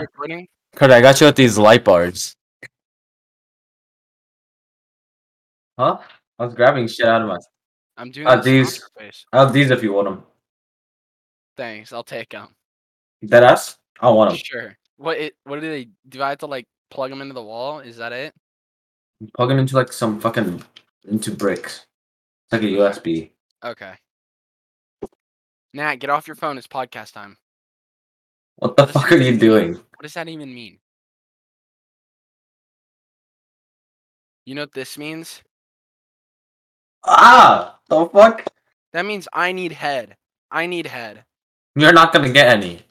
Yeah. recording? Kurt, I got you with these light bars. Huh? I was grabbing shit out of my. I'm doing Uh, this these- on. I have these if you want them. Thanks, I'll take them. Dead ass? I want them. Sure. What it? What do they? Do I have to like plug them into the wall? Is that it? Plug them into like some fucking into bricks. It's like a USB. Okay. Nat, get off your phone. It's podcast time. What the What fuck are you doing? What does that even mean? You know what this means? Ah! The fuck? That means I need head. I need head. You're not gonna get any.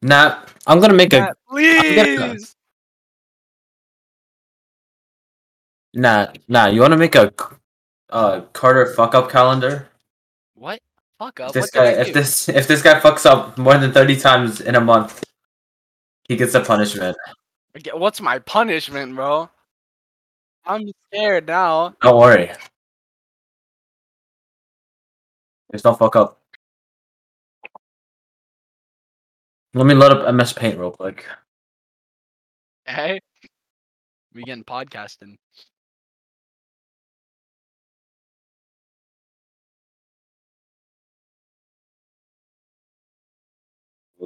Nah, I'm gonna make a. Nat, gonna- please. Nah, nah. You wanna make a uh Carter fuck up calendar? What? Fuck up. If this guy, if this, if this guy fucks up more than thirty times in a month, he gets a punishment. What's my punishment, bro? I'm scared now. Don't worry. Just don't fuck up. Let me load up MS Paint real quick. Hey, we getting podcasting.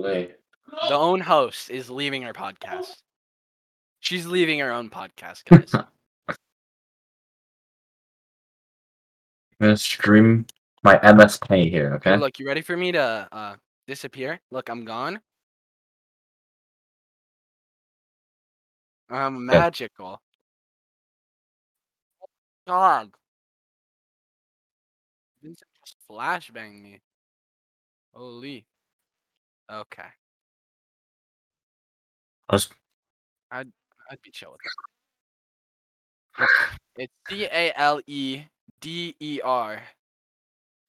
The own host is leaving her podcast. She's leaving her own podcast, guys. I'm gonna stream my MS Paint here, okay? Hey, look, you ready for me to uh disappear? Look, I'm gone. I'm magical. God. Vincent just flashbang me. Holy. Okay. I was- I'd be chill with that. It's C A L E D E R.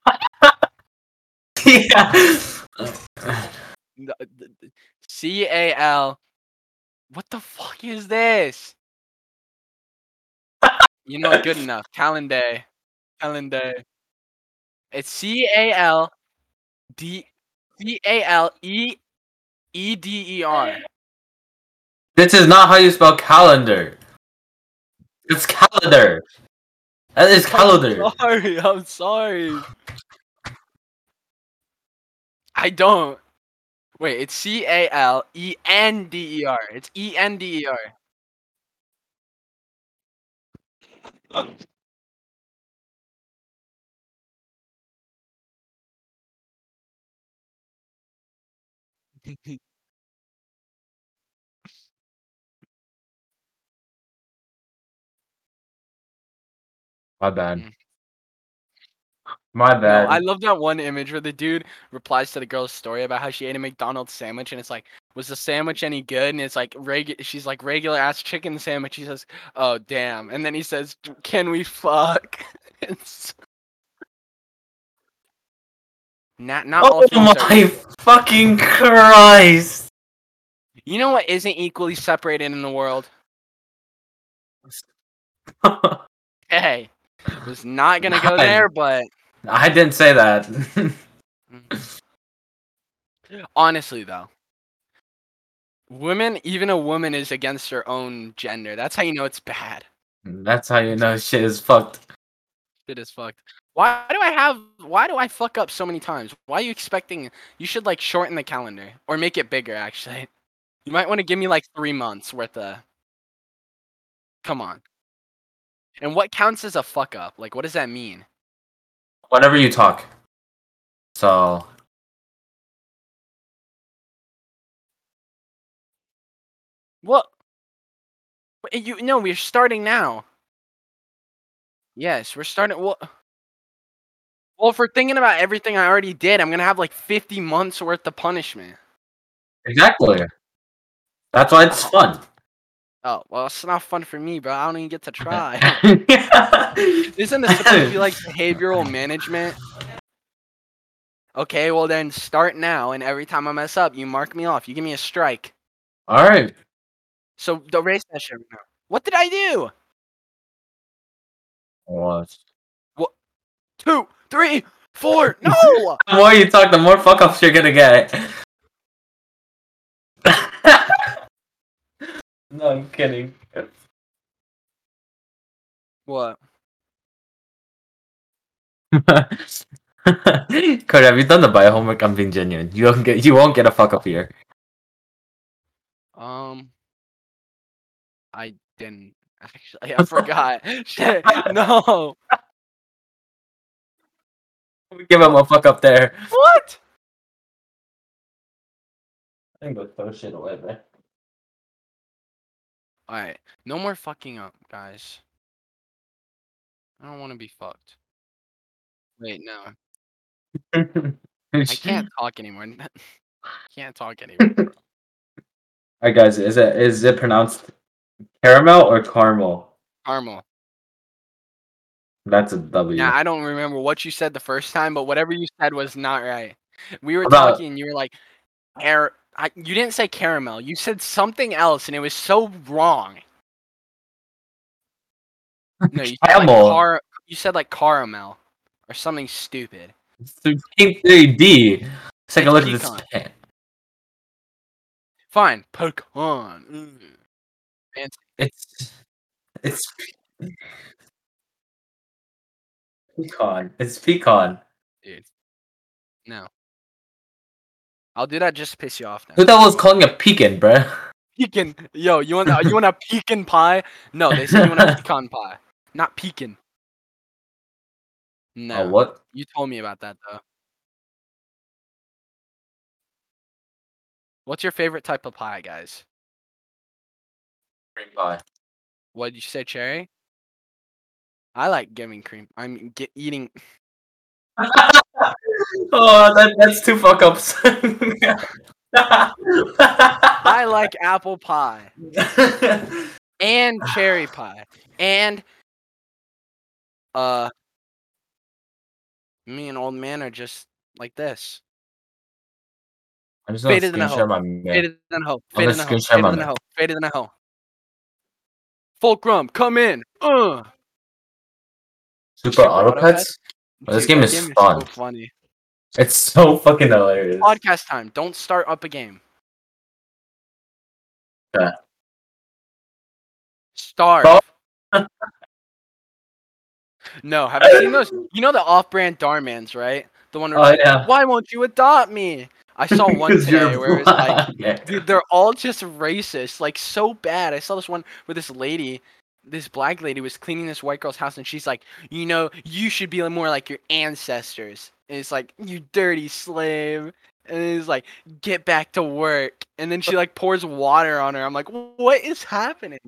yeah. Uh, C A L. What the fuck is this? You know, what, good enough. Calendar. Calendar. It's C A L D C A L E E D E R. This is not how you spell calendar. It's calendar. That is calendar. I'm sorry. I'm sorry. I don't. Wait, it's C A L E N D E R. It's E N D E R. My bad. Mm. My No, bad. I love that one image where the dude replies to the girl's story about how she ate a McDonald's sandwich, and it's like, "Was the sandwich any good?" And it's like, regu- she's like, "Regular ass chicken sandwich." He says, "Oh damn," and then he says, "Can we fuck?" it's not not all oh are- my fucking Christ! You know what isn't equally separated in the world? Hey, was not gonna go there, but I didn't say that. Mm. honestly though, women, even a woman, is against her own gender. That's how you know it's bad. That's how you know shit is fucked. Shit is fucked. Why do I have? Why do I fuck up so many times? Why are you expecting? You should like shorten the calendar or make it bigger. Actually, you might want to give me like three months worth of. Come on. And what counts as a fuck up? Like, what does that mean? Whenever you talk. So What? You no, we're starting now. Yes, we're starting. Well, well, we're thinking about everything I already did, I'm gonna have like 50 months worth of punishment. exactly. That's why it's fun. Oh, well, it's not fun for me, bro. I don't even get to try. Isn't this supposed to be like behavioral management? Okay, well then start now, and every time I mess up, you mark me off. You give me a strike. All right. So the race that shit right now. What did I do? What? Two, three, four. No. The more you talk, the more fuck ups you're gonna get. No, I'm kidding. What? Cody, have you done the bio homework? I'm being genuine. You won't get you won't get a fuck up here. Um, I didn't actually. I forgot. Shit. No. Give him a fuck up there. What? I think go throw shit away there. All right. No more fucking up, guys. I don't want to be fucked. Wait, no. I can't talk anymore. can't talk anymore. Alright, guys, is it is it pronounced caramel or caramel? Caramel. That's a W. Yeah, I don't remember what you said the first time, but whatever you said was not right. We were About- talking, and you were like, "Car." I, you didn't say caramel. You said something else, and it was so wrong. No, you said like car. You said like caramel or something stupid. It's 3D. Let's take a look at this pen. Fine, pecan. Mm. It's it's pecan. It's pecan. dude. No. I'll do that just to piss you off now. Who the hell was calling a pecan, bruh? Pecan. Yo, you want you want a pecan pie? No, they said you want a pecan pie, not pecan. No. Oh, what? You told me about that though. What's your favorite type of pie, guys? Cream pie. What did you say, cherry? I like giving cream. I'm get, eating. oh, that, that's two fuck ups. I like apple pie and cherry pie and uh. Me and old man are just like this. I'm just gonna Faded in a screen share hole. my man. Faded than a hoe. I'm Faded gonna than a hoe. Faded my than a man. hoe. Faded than a hoe. Fulcrum, come in. Uh. Super Super auto auto pets? Oh, this game Is so fun. funny. It's so fucking hilarious. Podcast time. Don't start up a game. Okay. Starve. Stop. no, have you seen those? You know the off-brand Dhar Manns, right? The one where Oh like, yeah. why won't you adopt me? I saw one today where it was like, dude, they're all just racist, like so bad. I saw this one where this lady, this black lady, was cleaning this white girl's house, and she's like, you know, you should be more like your ancestors. And it's like, you dirty slave. And it's like, get back to work. And then she like pours water on her. I'm like, what is happening?